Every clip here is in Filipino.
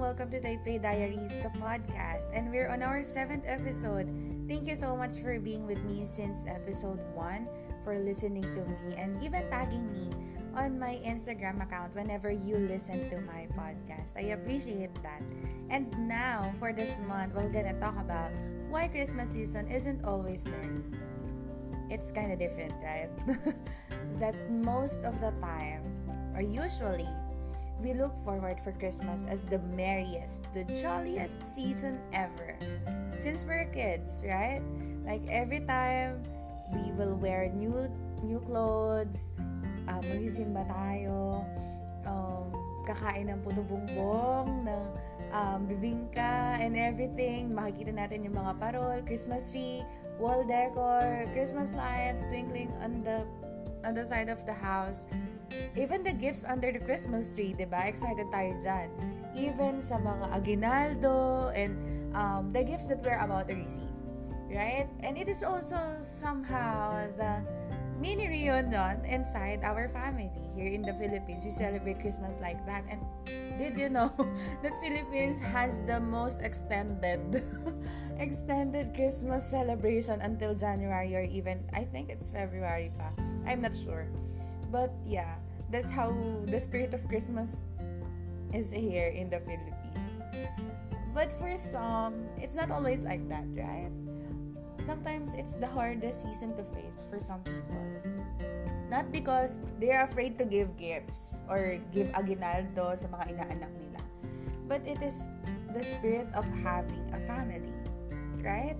welcome to Taipei Diaries, the podcast. And we're on our seventh episode. Thank you so much for being with me since episode 1, for listening to me, and even tagging me on my Instagram account whenever you listen to my podcast. I appreciate that. And now, for this month, we're gonna talk about why Christmas season isn't always merry. It's kind of different, right? that most of the time, or usually, we look forward for Christmas as the merriest, the jolliest season ever. Since we're kids, right? Like every time we will wear new new clothes, um, magsisimba tayo, um, kakain ng puto bongbong, ng um, bibingka and everything. Makikita natin yung mga parol, Christmas tree, wall decor, Christmas lights twinkling on the on the side of the house. Even the gifts under the Christmas tree, di ba? Excited tayo dyan. Even sa mga aguinaldo and um, the gifts that we're about to receive. Right? And it is also somehow the mini reunion inside our family here in the Philippines. We celebrate Christmas like that. And did you know that Philippines has the most extended extended Christmas celebration until January or even I think it's February pa. I'm not sure. But yeah, that's how the spirit of Christmas is here in the Philippines. But for some, it's not always like that, right? Sometimes it's the hardest season to face for some people. Not because they're afraid to give gifts or give aguinaldo sa mga inaanak nila. But it is the spirit of having a family, right?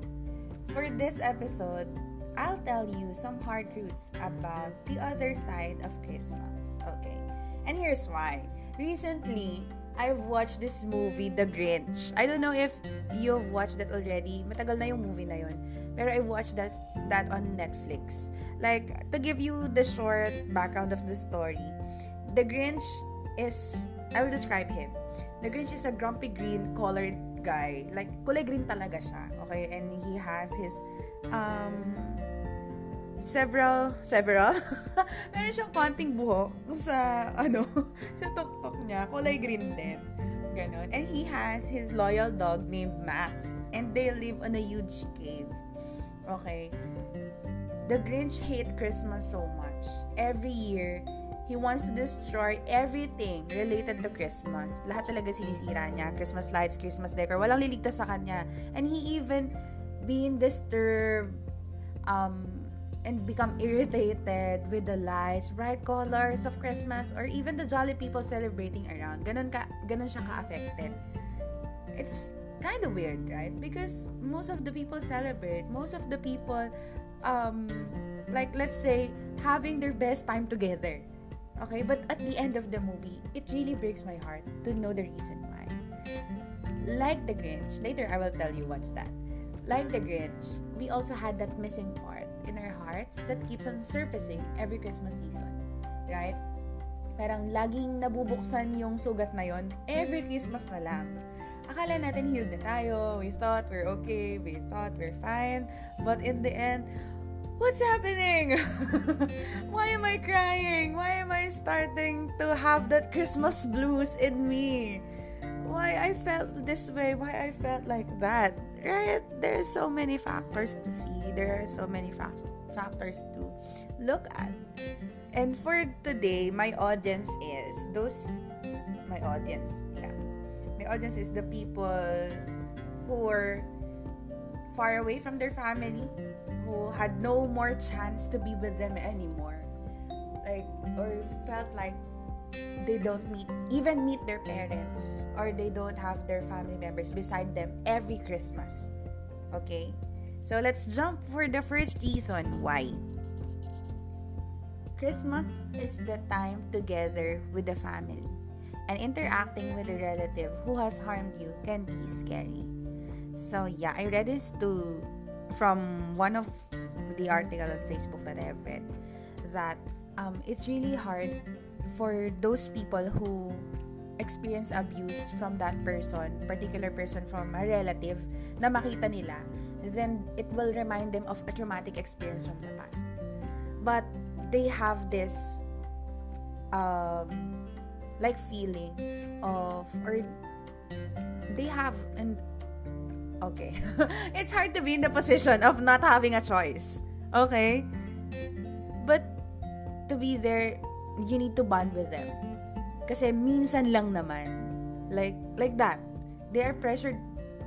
For this episode, I'll tell you some hard truths about the other side of Christmas. Okay? And here's why. Recently, I've watched this movie, The Grinch. I don't know if you've watched that already. Matagal na yung movie na yun. Pero I watched that, that on Netflix. Like, to give you the short background of the story, The Grinch is, I will describe him. The Grinch is a grumpy green colored guy. Like, kulay green talaga siya. Okay? And he has his, um, several, several, meron siyang konting buhok sa, ano, sa tuktok niya. Kulay green din. Ganon. And he has his loyal dog named Max. And they live on a huge cave. Okay. The Grinch hate Christmas so much. Every year, he wants to destroy everything related to Christmas. Lahat talaga sinisira niya. Christmas lights, Christmas decor. Walang liligtas sa kanya. And he even being disturbed um, and become irritated with the lights, bright colors of Christmas, or even the jolly people celebrating around. Ganun, ka, ganun siya ka-affected. It's kind of weird, right? Because most of the people celebrate. Most of the people, um, like, let's say, having their best time together. Okay? But at the end of the movie, it really breaks my heart to know the reason why. Like the Grinch, later I will tell you what's that. Like the Grinch, we also had that missing part in our hearts that keeps on surfacing every Christmas season. Right? Parang laging nabubuksan yung sugat na yon every Christmas na lang. Akala natin healed na tayo. We thought we're okay. We thought we're fine. But in the end, what's happening? Why am I crying? Why am I starting to have that Christmas blues in me? Why I felt this way? Why I felt like that? Right? There are so many factors to see. There are so many fa- factors to look at. And for today, my audience is those my audience, My audience is the people who were far away from their family, who had no more chance to be with them anymore. Like or felt like they don't meet even meet their parents or they don't have their family members beside them every Christmas. Okay? So let's jump for the first reason why. Christmas is the time together with the family. And interacting with a relative who has harmed you can be scary. So yeah, I read this to from one of the article on Facebook that I have read that um, it's really hard for those people who experience abuse from that person, particular person from a relative na makita nila, then it will remind them of a traumatic experience from the past. But they have this um, like feeling of or they have and okay. It's hard to be in the position of not having a choice okay? But to be there you need to bond with them. Kasi minsan lang naman like like that. They are pressured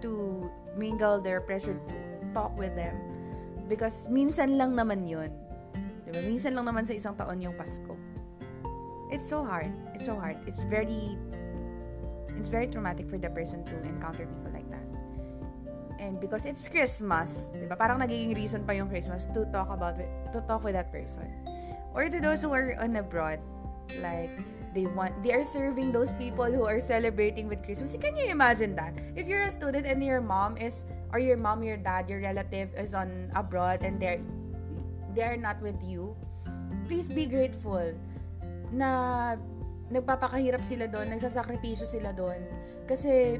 to mingle they're pressured to talk with them. Because minsan lang naman yun. Diba? Minsan lang naman sa isang taon yung Pasko. It's so hard so hard it's very it's very traumatic for the person to encounter people like that. And because it's Christmas, 'di ba? Parang nagiging reason pa yung Christmas to talk about to talk with that person. Or to those who are on abroad, like they want they are serving those people who are celebrating with Christmas. Can you imagine that? If you're a student and your mom is or your mom, your dad, your relative is on abroad and they're they are not with you, please be grateful na nagpapakahirap sila doon, nagsasakripisyo sila doon. Kasi,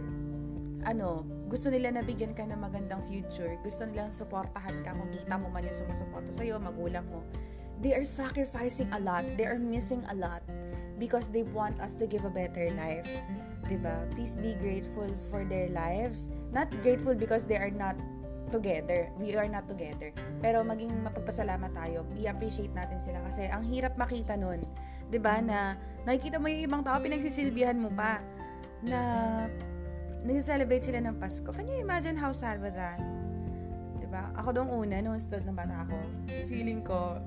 ano, gusto nila nabigyan ka ng magandang future. Gusto nilang supportahan ka kung kita mo man yung sumusuporta sa'yo, magulang mo. They are sacrificing a lot. They are missing a lot because they want us to give a better life. Diba? Please be grateful for their lives. Not grateful because they are not together. We are not together. Pero maging mapagpasalamat tayo. I-appreciate natin sila kasi ang hirap makita nun 'di ba na nakikita mo yung ibang tao pinagsisilbihan mo pa na nag-celebrate sila ng Pasko. Can you imagine how sad was that? 'Di ba? Ako dong una nung stud ng bata ako, feeling ko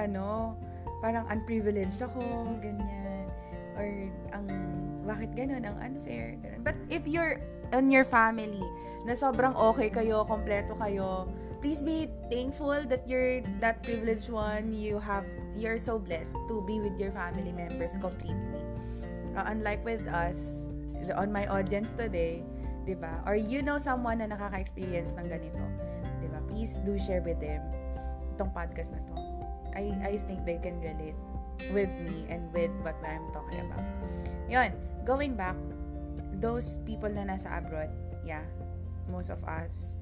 ano, parang unprivileged ako, ganyan. Or ang bakit ganun, ang unfair. Ganun. But if you're in your family na sobrang okay kayo, kompleto kayo, please be thankful that you're that privileged one you have you're so blessed to be with your family members completely. Uh, unlike with us on my audience today 'di ba? Or you know someone na nakaka-experience ng ganito 'di ba? Please do share with them itong podcast na to. I I think they can relate with me and with what I'm talking about. Yon going back those people na nasa abroad yeah most of us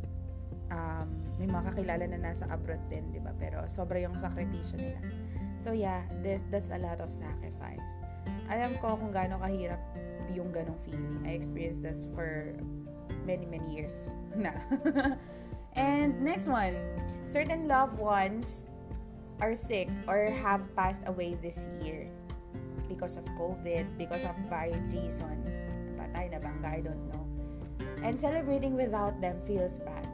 um, may mga kakilala na nasa abroad din, di ba? Pero sobra yung sakripisyo nila. So yeah, this, that's a lot of sacrifice. Alam ko kung gaano kahirap yung ganong feeling. I experienced this for many, many years na. and next one, certain loved ones are sick or have passed away this year because of COVID, because of varied reasons. Napatay, nabangga, I don't know. And celebrating without them feels bad.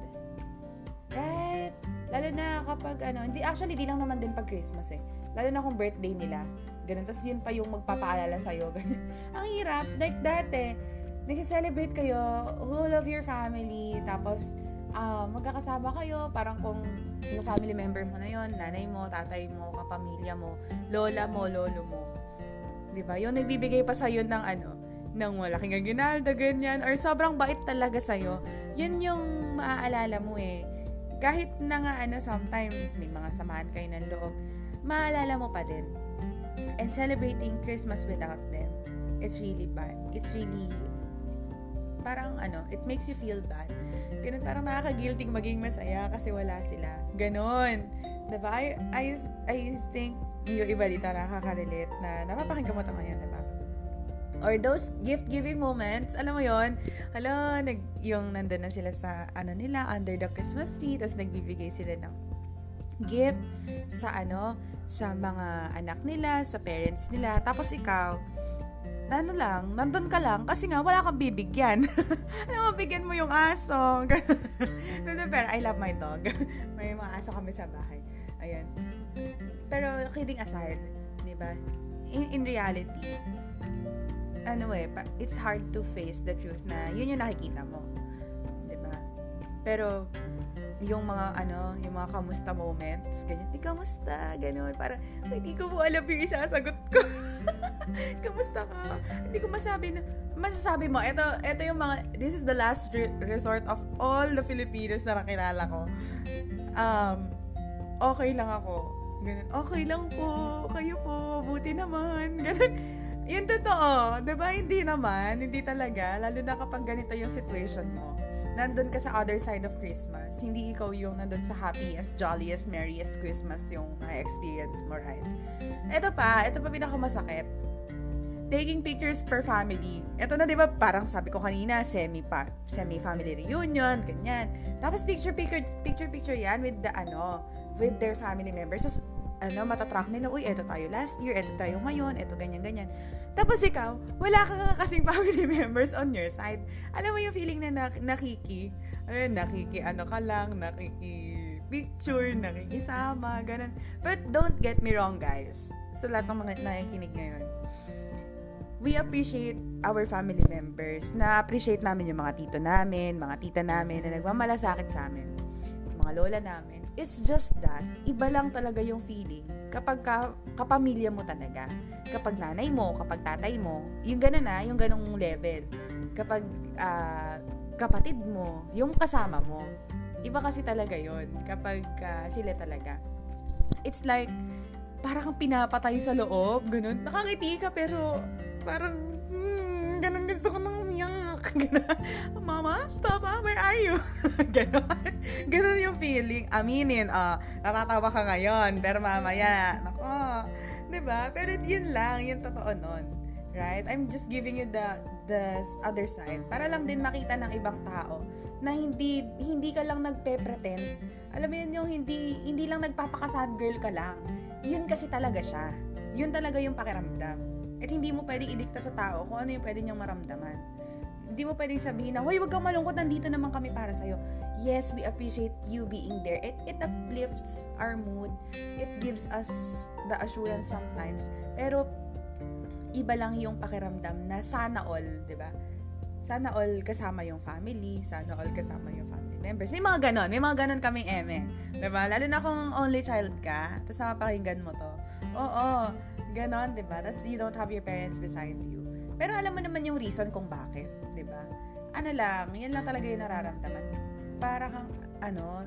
Right? Lalo na kapag ano, hindi actually di lang naman din pag Christmas eh. Lalo na kung birthday nila. Ganun. Tapos yun pa yung magpapaalala sa'yo. Ganun. Ang hirap. Like dati, nag-celebrate kayo, whole of your family, tapos uh, magkakasama kayo, parang kung yung family member mo na yon nanay mo, tatay mo, kapamilya mo, lola mo, lolo mo. 'Di ba? Yung nagbibigay pa sa ng ano, ng malaking aginalda, ganyan, or sobrang bait talaga sa'yo, yun yung maaalala mo eh kahit na nga ano, sometimes may mga samahan kayo ng loob, maalala mo pa din. And celebrating Christmas without them, it's really bad. It's really, parang ano, it makes you feel bad. Ganun, parang nakaka-guilty maging masaya kasi wala sila. Ganon. Diba? I, I, I think yung iba dito nakaka-relate na napapakinggan mo ito ngayon, diba? Or those gift-giving moments, alam mo yon hala, nag, yung nandun na sila sa, ano nila, under the Christmas tree, tapos nagbibigay sila ng gift sa, ano, sa mga anak nila, sa parents nila, tapos ikaw, ano lang, nandun ka lang, kasi nga, wala kang bibigyan. ano, bigyan mo yung aso. Pero, I love my dog. May mga aso kami sa bahay. Ayan. Pero, kidding aside, di ba? In, in reality, ano eh, it's hard to face the truth na yun yung nakikita mo. ba? Pero yung mga ano, yung mga kamusta moments, ganyan, eh, kamusta, ganun, parang, hindi ko po alam yung isasagot ko. kamusta ka? Hindi ko masabi na, masasabi mo, ito, ito yung mga, this is the last re- resort of all the Filipinos na nakilala ko. Um, okay lang ako. Ganun, okay lang po, kayo po, buti naman, ganun yun totoo. Diba? Hindi naman. Hindi talaga. Lalo na kapag ganito yung situation mo. Nandun ka sa other side of Christmas. Hindi ikaw yung nandun sa happiest, jolliest, merriest Christmas yung na-experience mo, right? Ito pa. Ito pa pinakamasakit. taking pictures per family. Ito na 'di ba, parang sabi ko kanina, semi pa, semi family reunion, ganyan. Tapos picture picture picture picture 'yan with the ano, with their family members. Tapos ano, matatrack nila, uy, eto tayo last year, eto tayo ngayon, eto ganyan, ganyan. Tapos ikaw, wala ka kasing family members on your side. Alam mo yung feeling na nak- nakiki, ayun, nakiki, ano ka lang, nakiki picture, nakikisama, ganun. But don't get me wrong, guys. So, lahat ng mga nakikinig ngayon, we appreciate our family members. Na-appreciate namin yung mga tito namin, mga tita namin na nagmamalasakit sa amin. Mga lola namin. It's just that, iba lang talaga yung feeling kapag ka, kapamilya mo talaga. Kapag nanay mo, kapag tatay mo, yung ganun na, yung ganung level. Kapag uh, kapatid mo, yung kasama mo. Iba kasi talaga yon kapag uh, sila talaga. It's like, parang kang pinapatay sa loob, ganun. Nakangiti ka pero parang, hmm, ganun gusto ko umiyak. Mama, Papa, where are you? ganon. Ganon yung feeling. Aminin, uh, natatawa ka ngayon, pero mamaya, nako, ba? Pero yun lang, yun totoo nun. Right? I'm just giving you the the other side para lang din makita ng ibang tao na hindi hindi ka lang nagpe-pretend. Alam mo yun yung hindi hindi lang nagpapakasad girl ka lang. Yun kasi talaga siya. Yun talaga yung pakiramdam. At hindi mo pwedeng idikta sa tao kung ano yung pwede niyang maramdaman hindi mo pwedeng sabihin na, hoy, wag kang malungkot, nandito naman kami para sa'yo. Yes, we appreciate you being there. It, it uplifts our mood. It gives us the assurance sometimes. Pero, iba lang yung pakiramdam na sana all, di ba? Sana all kasama yung family, sana all kasama yung family members. May mga ganon, may mga ganon kaming eme. Di ba? Lalo na kung only child ka, tapos napapakinggan mo to. Oo, ganon, di ba? Tapos you don't have your parents beside you. Pero alam mo naman yung reason kung bakit. 'di ba? Ano lang, yan lang talaga yung nararamdaman. Para kang ano,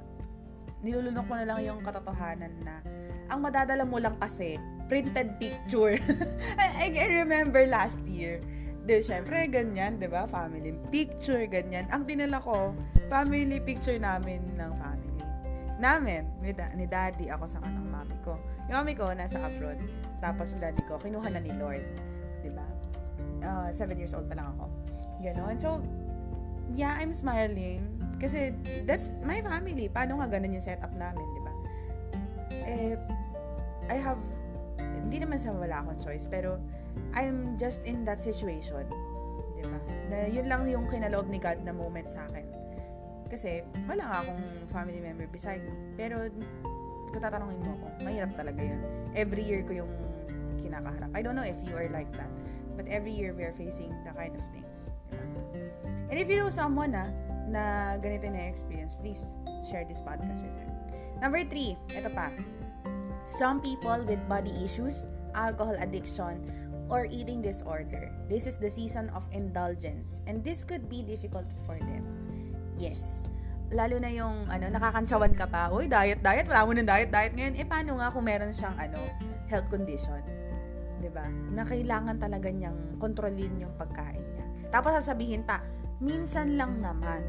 nilulunok mo na lang yung katotohanan na ang madadala mo lang kasi printed picture. I, I remember last year, de syempre ganyan, 'di ba? Family picture ganyan. Ang dinala ko, family picture namin ng family. Namin, ni, da- ni daddy, ako sa kanang mami ko. Yung mami ko nasa abroad, tapos daddy ko kinuha na ni Lord, 'di? Uh, seven years old pa lang ako. Ganon. So, yeah, I'm smiling. Kasi, that's my family. Paano nga ganun yung setup namin, di ba? Eh, I have, hindi naman sa wala akong choice, pero, I'm just in that situation. Di ba? Na yun lang yung kinaloob ni God na moment sa akin. Kasi, wala nga akong family member beside me. Pero, kung tatanungin mo ako, mahirap talaga yun. Every year ko yung kinakaharap. I don't know if you are like that. But every year, we are facing the kind of things. And if you know someone na, ah, na ganito na experience, please share this podcast with her. Number three, ito pa. Some people with body issues, alcohol addiction, or eating disorder. This is the season of indulgence and this could be difficult for them. Yes. Lalo na yung ano, nakakantsawan ka pa, uy, diet, diet, wala mo ng diet, diet ngayon. Eh, paano nga kung meron siyang ano, health condition? 'Di ba? Na kailangan talaga niyang kontrolin yung pagkain niya. Tapos sasabihin pa, minsan lang naman.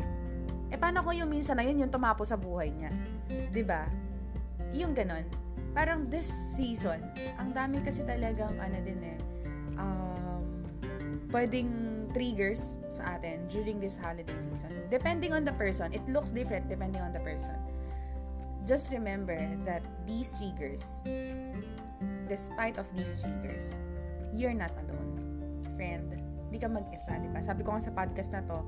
Eh paano ko yung minsan na yun yung tumapo sa buhay niya? 'Di ba? Yung ganon. Parang this season, ang dami kasi talagang ano din eh, um, pwedeng triggers sa atin during this holiday season. Depending on the person, it looks different depending on the person. Just remember that these triggers, despite of these triggers, you're not alone. Friend, Hindi ka mag-isa, di ba? Sabi ko nga sa podcast na to,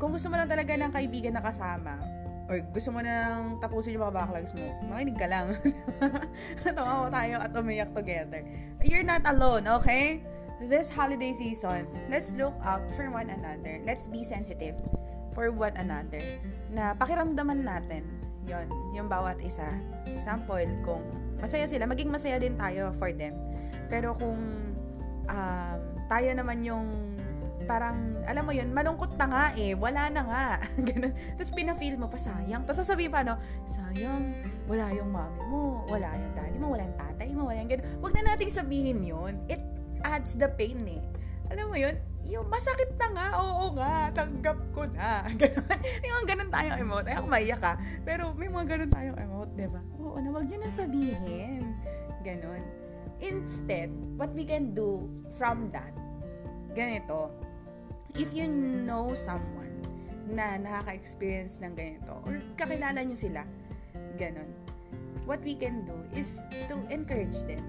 kung gusto mo lang talaga ng kaibigan na kasama, or gusto mo nang tapusin yung mga backlogs mo, makinig ka lang. Tawa tayo at umiyak together. You're not alone, okay? This holiday season, let's look out for one another. Let's be sensitive for one another. Na pakiramdaman natin, yon yung bawat isa. Example, kung masaya sila, maging masaya din tayo for them. Pero kung um, tayo naman yung parang, alam mo yun, malungkot na nga eh, wala na nga. Tapos pina-feel mo pa, sayang. Tapos sasabihin pa, no, sayang, wala yung mami mo, wala yung daddy mo, wala yung tatay mo, wala yung ganun. Huwag na nating sabihin yun. It adds the pain eh. Alam mo yun, yung masakit na nga, oo nga, tanggap ko na. Ganun. may mga ganun tayong emote. Ay, ako maiyak ka. Pero may mga ganun tayong emote, di ba? Oo na, wag nyo na sabihin. Ganun. Instead, what we can do from that, ganito, if you know someone na nakaka-experience ng ganito, or kakilala nyo sila, ganon, what we can do is to encourage them.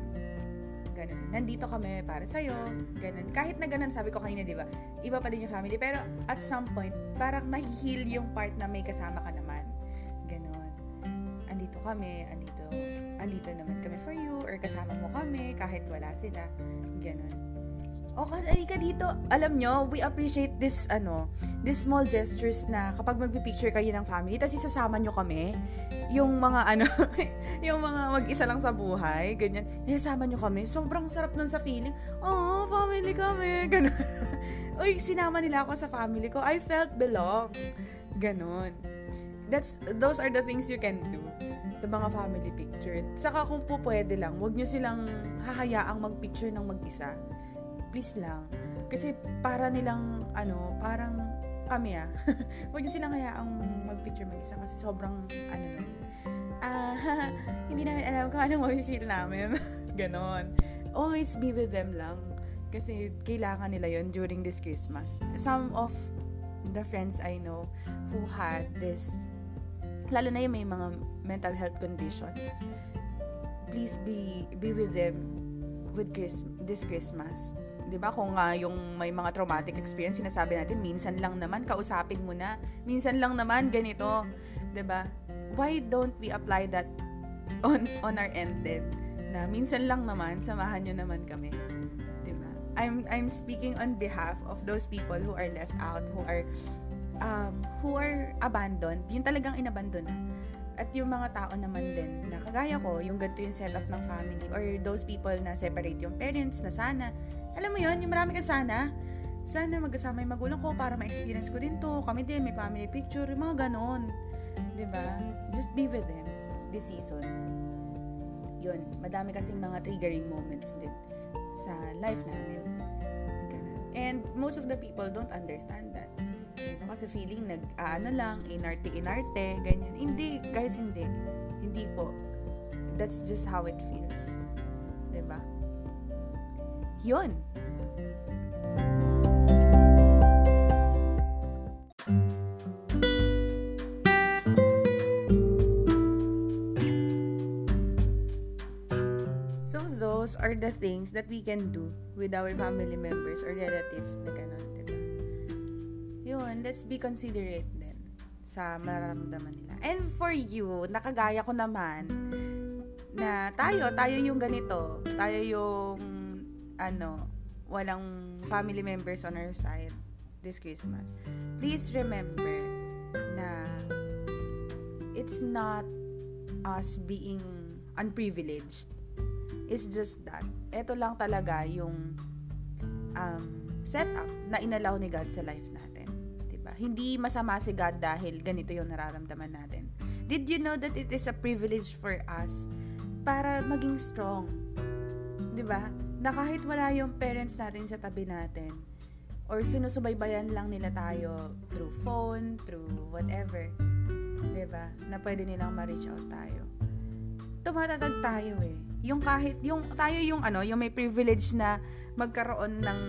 Ganon. Nandito kami para sa'yo. Ganon. Kahit na ganon, sabi ko kanina, di ba? Iba pa din yung family. Pero at some point, parang nahihil yung part na may kasama ka naman. Ganon. Andito kami, andito, andito naman kami for you, or kasama mo kami, kahit wala sila. Ganon o kasi ka dito, alam nyo, we appreciate this, ano, this small gestures na kapag magpipicture kayo ng family, tapos isasama nyo kami, yung mga, ano, yung mga mag-isa lang sa buhay, ganyan, isasama nyo kami, sobrang sarap nun sa feeling, oh, family kami, ganun. Uy, sinama nila ako sa family ko, I felt belong, ganun. That's, those are the things you can do sa mga family picture. Saka kung po pwede lang, wag nyo silang hahayaang magpicture ng mag-isa please lang. Kasi para nilang, ano, parang kami ah. Huwag niyo silang hayaang mag-picture mag-isa kasi sobrang, ano nun. Ah, hindi namin alam kung anong feel namin. Ganon. Always be with them lang. Kasi kailangan nila yon during this Christmas. Some of the friends I know who had this, lalo na yung may mga mental health conditions, please be be with them with Chris, this Christmas 'di ba? Kung uh, yung may mga traumatic experience, sinasabi natin minsan lang naman kausapin mo na. Minsan lang naman ganito, 'di ba? Why don't we apply that on on our end then? Na minsan lang naman samahan niyo naman kami. 'Di ba? I'm I'm speaking on behalf of those people who are left out, who are um, who are abandoned. Yung talagang inabandon na at yung mga tao naman din na kagaya ko, yung ganito yung setup ng family or those people na separate yung parents na sana, alam mo yun, yung marami ka sana, sana magkasama yung magulang ko para ma-experience ko din to. Kami din, may family picture, yung mga ganon. ba diba? Just be with them this season. Yun, madami kasing mga triggering moments din sa life namin. And most of the people don't understand that. Diba? Kasi feeling nag, uh, lang, inarte-inarte, ganyan. Hindi, guys, hindi. Hindi po. That's just how it feels. Diba? Yun. Those are the things that we can do with our family members or relatives na ganun yun, let's be considerate din sa mararamdaman nila. And for you, nakagaya ko naman, na tayo, tayo yung ganito, tayo yung, ano, walang family members on our side this Christmas. Please remember na it's not us being unprivileged. It's just that, ito lang talaga yung um, setup na inalaw ni God sa life hindi masama si God dahil ganito yung nararamdaman natin. Did you know that it is a privilege for us para maging strong? 'Di ba? Na kahit wala yung parents natin sa tabi natin or sinusubaybayan lang nila tayo through phone, through whatever. 'Di ba? Na pwede nilang ma-reach out tayo. Tumatatag tayo eh. Yung kahit yung tayo yung ano, yung may privilege na magkaroon ng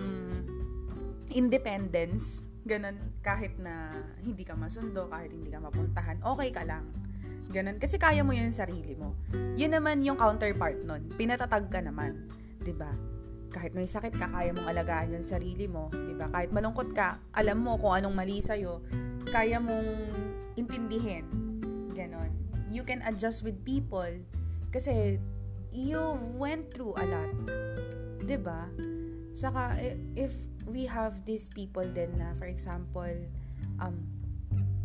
independence Ganon, kahit na hindi ka masundo, kahit hindi ka mapuntahan, okay ka lang. Ganon, kasi kaya mo yun sa sarili mo. Yun naman yung counterpart nun. Pinatatag ka naman. ba diba? Kahit may sakit ka, kaya mong alagaan yung sarili mo. ba diba? Kahit malungkot ka, alam mo kung anong mali sa'yo. Kaya mong intindihin. Ganon. You can adjust with people kasi you went through a lot. ba diba? Saka, if we have these people din na, for example, um,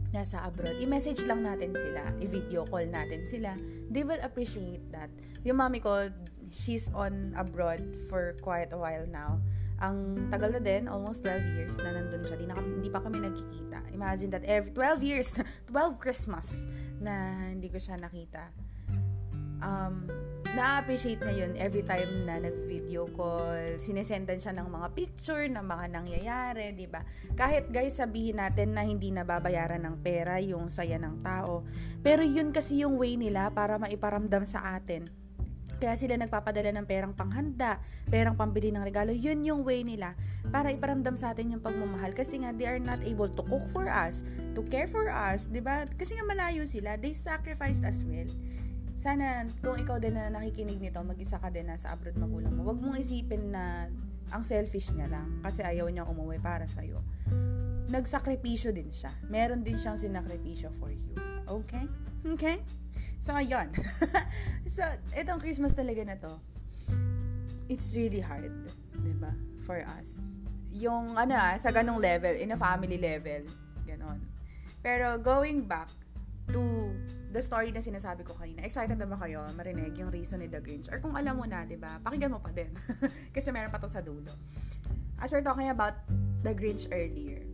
nasa abroad, i-message lang natin sila, i-video call natin sila, they will appreciate that. Yung mami ko, she's on abroad for quite a while now. Ang tagal na din, almost 12 years na nandun siya. Di, na kami, hindi pa kami nagkikita. Imagine that every 12 years, 12 Christmas na hindi ko siya nakita. Um, na-appreciate niya yun every time na nag-video call, sinesendan siya ng mga picture ng mga nangyayari, di ba? Kahit guys, sabihin natin na hindi nababayaran ng pera yung saya ng tao. Pero yun kasi yung way nila para maiparamdam sa atin Kaya sila nagpapadala ng perang panghanda, perang pambili ng regalo. Yun yung way nila para iparamdam sa atin yung pagmamahal. Kasi nga, they are not able to cook for us, to care for us, di ba? Kasi nga malayo sila. They sacrificed as well. Sana, kung ikaw din na nakikinig nito, mag-isa ka din na sa abroad magulang mo, wag mong isipin na ang selfish niya lang kasi ayaw niya umuwi para sa'yo. Nagsakripisyo din siya. Meron din siyang sinakripisyo for you. Okay? Okay? So, ayun. so, itong Christmas talaga na to, it's really hard, di ba? For us. Yung, ano ah, sa ganong level, in a family level, ganon. Pero, going back to the story na sinasabi ko kanina, excited na ba kayo marinig yung reason ni The Grinch? Or kung alam mo na, di ba? Pakinggan mo pa din. Kasi meron pa to sa dulo. As we're talking about The Grinch earlier,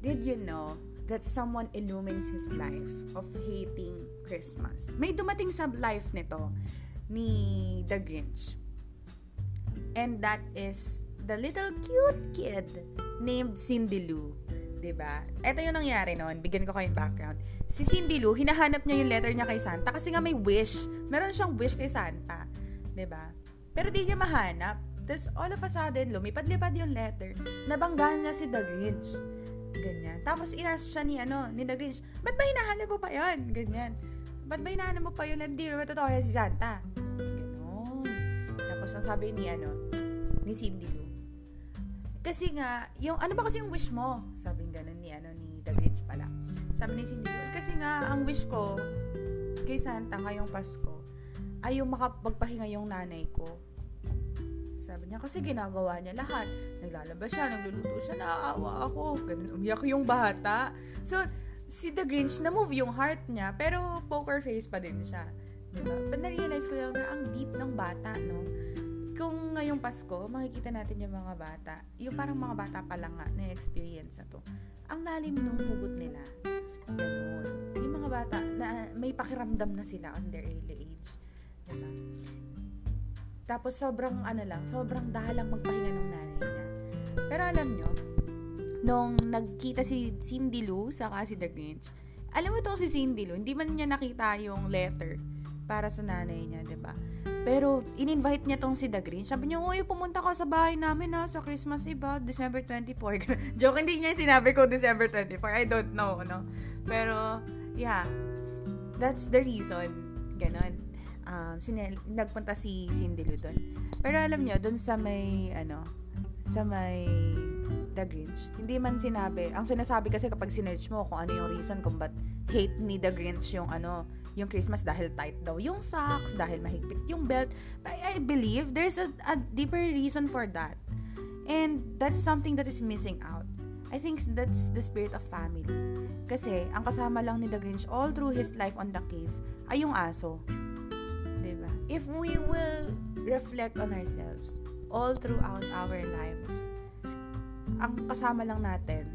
did you know that someone illumines his life of hating Christmas. May dumating sa life nito ni The Grinch. And that is the little cute kid named Cindy Lou. Ba? Diba? Ito yung nangyari noon. Bigyan ko kayong background. Si Cindy Lou, hinahanap niya yung letter niya kay Santa kasi nga may wish. Meron siyang wish kay Santa. ba? Diba? Pero di niya mahanap. Tapos all of a sudden, lumipad-lipad yung letter. Nabanggaan niya si The Grinch. Ganyan. Tapos inas siya ni ano, ni The Grinch, ba't ba hinahanap mo pa yan? Ganyan. Ba't ba hinahanap mo pa yun? Hindi naman totoo yan si Santa. Ganon. Tapos ang sabi ni ano, ni Cindy. Kasi nga, yung ano ba kasi yung wish mo? Sabi nga ni ano ni The Grinch pala. Sabi ni Cindy Lou, kasi nga ang wish ko kay Santa ngayong Pasko ay yung makapagpahinga yung nanay ko sabi niya, kasi ginagawa niya lahat. Naglalabas siya, nagluluto siya, naaawa ako. Ganun, umiyak yung bata. So, si The Grinch, na-move yung heart niya, pero poker face pa din siya. Diba? But na-realize ko lang na ang deep ng bata, no? Kung ngayong Pasko, makikita natin yung mga bata, yung parang mga bata pa lang na experience na to. Ang lalim ng hugot nila. Ganun. Yung mga bata na may pakiramdam na sila on their early age. Diba? Tapos sobrang ano lang, sobrang dahalang magpahinga ng nanay niya. Pero alam nyo, nung nagkita si Cindy Lou sa si The Grinch, alam mo itong si Cindy Lou, hindi man niya nakita yung letter para sa nanay niya, ba diba? Pero, in-invite niya tong si The Grinch. Sabi niya, uy, pumunta ka sa bahay namin ha, sa Christmas Eve, December 24. Joke, hindi niya sinabi ko December 24. I don't know, no? Pero, yeah. That's the reason. Ganon um, sinel- nagpunta si Cindy Lou doon. Pero alam nyo, doon sa may, ano, sa may The Grinch, hindi man sinabi, ang sinasabi kasi kapag sinerch mo kung ano yung reason kung ba't hate ni The Grinch yung ano, yung Christmas dahil tight daw yung socks, dahil mahigpit yung belt. I, I believe there's a, a deeper reason for that. And that's something that is missing out. I think that's the spirit of family. Kasi, ang kasama lang ni The Grinch all through his life on the cave ay yung aso if we will reflect on ourselves all throughout our lives, ang kasama lang natin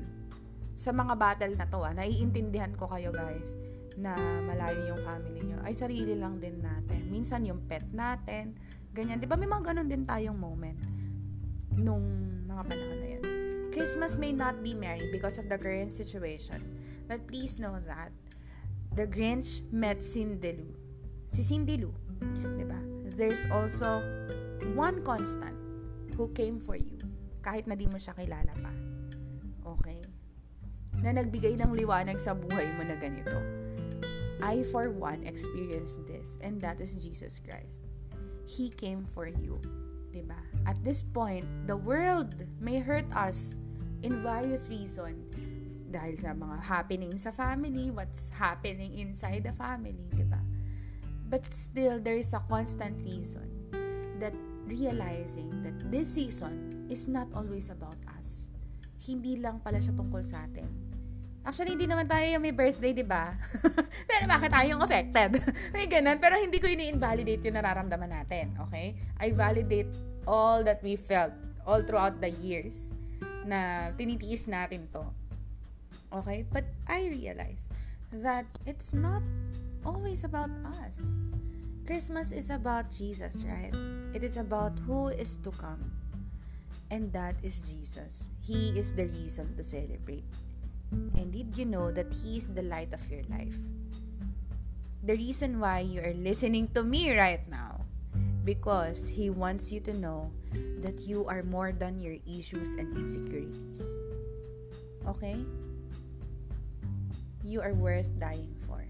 sa mga battle na to, ah, naiintindihan ko kayo guys, na malayo yung family nyo, ay sarili lang din natin. Minsan yung pet natin, ganyan. Di ba may mga ganun din tayong moment nung mga panahon na yun. Christmas may not be merry because of the current situation. But please know that the Grinch met Cindy Lou. Si Cindy Lou 'Di ba? There's also one constant who came for you kahit na di mo siya kilala pa. Okay? Na nagbigay ng liwanag sa buhay mo na ganito. I for one experienced this and that is Jesus Christ. He came for you. 'Di ba? At this point, the world may hurt us in various reasons dahil sa mga happening sa family, what's happening inside the family, 'di ba? But still, there is a constant reason that realizing that this season is not always about us. Hindi lang pala siya tungkol sa atin. Actually, hindi naman tayo yung may birthday, di ba? Pero bakit tayong affected? may ganun. Pero hindi ko ini-invalidate yung nararamdaman natin, okay? I validate all that we felt all throughout the years na tinitiis natin to. Okay? But I realize that it's not always about us. Christmas is about Jesus, right? It is about who is to come. And that is Jesus. He is the reason to celebrate. And did you know that He is the light of your life? The reason why you are listening to me right now because He wants you to know that you are more than your issues and insecurities. Okay? You are worth dying for.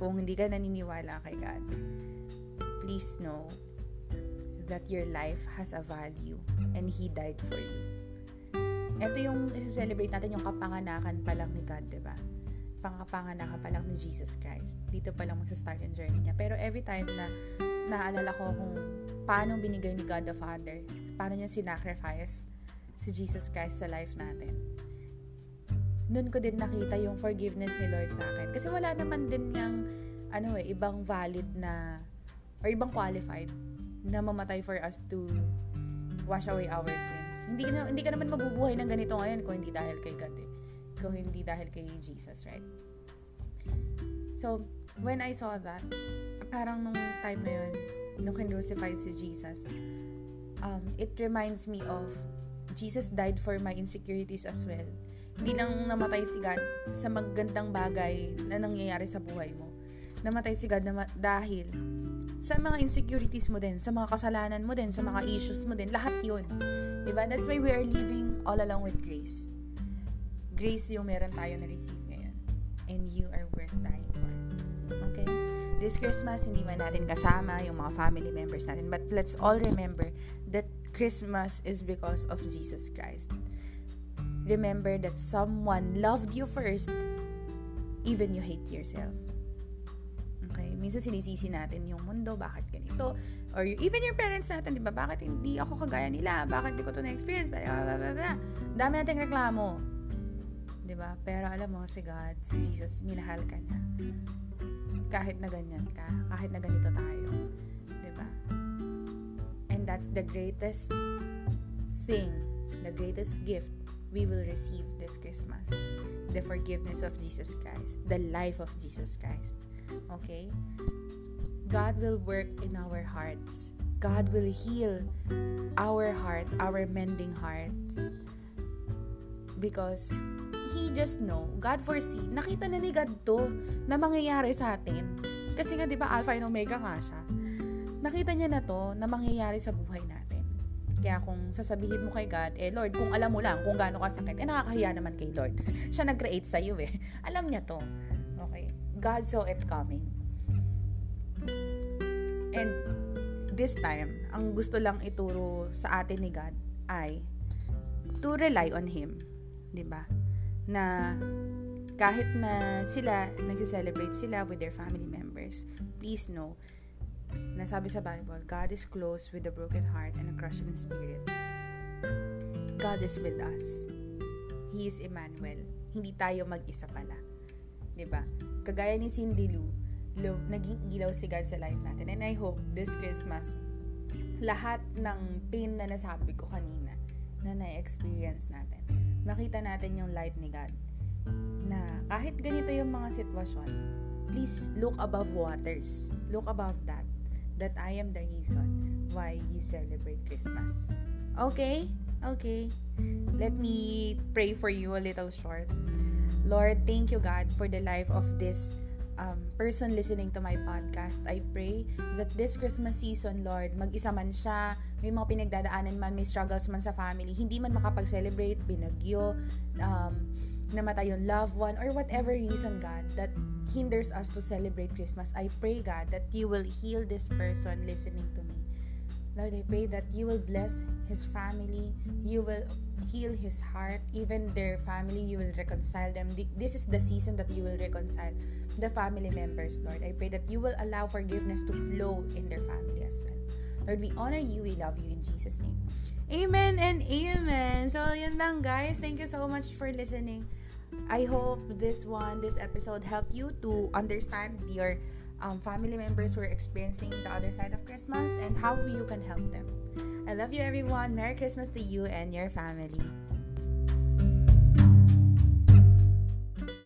Kung hindi ka naniniwala kay God, please know that your life has a value and He died for you. Ito yung celebrate natin yung kapanganakan pa lang ni God, di ba? Pangapanganakan pa lang ni Jesus Christ. Dito pa lang magsa-start yung journey niya. Pero every time na naalala ko kung paano binigay ni God the Father, paano niya sinacrifice si Jesus Christ sa life natin. Noon ko din nakita yung forgiveness ni Lord sa akin. Kasi wala naman din yung ano eh, ibang valid na or ibang qualified na mamatay for us to wash away our sins. Hindi ka, hindi ka naman mabubuhay ng ganito ngayon kung hindi dahil kay God eh. Kung hindi dahil kay Jesus, right? So, when I saw that, parang nung time na yun, nung kinrucify si Jesus, um, it reminds me of Jesus died for my insecurities as well. Hindi nang namatay si God sa magandang bagay na nangyayari sa buhay mo. Namatay si God na dahil sa mga insecurities mo din, sa mga kasalanan mo din, sa mga issues mo din, lahat yun. Diba? That's why we are living all along with grace. Grace yung meron tayo na receive ngayon. And you are worth dying for. Okay? This Christmas, hindi man natin kasama yung mga family members natin. But let's all remember that Christmas is because of Jesus Christ. Remember that someone loved you first, even you hate yourself. Okay? Minsan sinisisi natin yung mundo, bakit ganito? Or you, even your parents natin, di ba? Bakit hindi ako kagaya nila? Bakit di ko to na-experience? Dami nating reklamo. Di ba? Pero alam mo, si God, si Jesus, minahal ka niya kahit na ganyan ka, kahit na ganito tayo. ba? Diba? And that's the greatest thing, the greatest gift we will receive this Christmas. The forgiveness of Jesus Christ, the life of Jesus Christ. Okay? God will work in our hearts. God will heal our heart, our mending hearts. Because He just know, God foresee, nakita na ni God to na mangyayari sa atin. Kasi nga, di ba, Alpha and Omega nga siya. Nakita niya na to na mangyayari sa buhay natin. Kaya kung sasabihin mo kay God, eh Lord, kung alam mo lang kung gaano kasakit, eh nakakahiya naman kay Lord. siya nag-create sa iyo eh. Alam niya to. Okay. God saw it coming. And this time, ang gusto lang ituro sa atin ni God ay to rely on Him. ba? na kahit na sila, nagse-celebrate sila with their family members, please know, na sabi sa Bible, God is close with a broken heart and a crushed spirit. God is with us. He is Emmanuel. Hindi tayo mag-isa pala. ba? Diba? Kagaya ni Cindy Lou, naging ilaw si God sa life natin. And I hope this Christmas, lahat ng pain na nasabi ko kanina, na na-experience natin, makita natin yung light ni God. Na kahit ganito yung mga sitwasyon, please look above waters. Look above that. That I am the reason why you celebrate Christmas. Okay? Okay. Let me pray for you a little short. Lord, thank you, God, for the life of this um, person listening to my podcast, I pray that this Christmas season, Lord, mag-isa man siya, may mga pinagdadaanan man, may struggles man sa family, hindi man makapag-celebrate, binagyo, um, namatay yung loved one, or whatever reason, God, that hinders us to celebrate Christmas, I pray, God, that you will heal this person listening to me. Lord, I pray that you will bless his family, you will heal his heart, even their family, you will reconcile them. This is the season that you will reconcile the family members, Lord. I pray that you will allow forgiveness to flow in their family as well. Lord, we honor you, we love you in Jesus' name. Amen and amen. So, yun lang guys. Thank you so much for listening. I hope this one, this episode helped you to understand your um, family members who are experiencing the other side of Christmas and how you can help them. I love you, everyone. Merry Christmas to you and your family.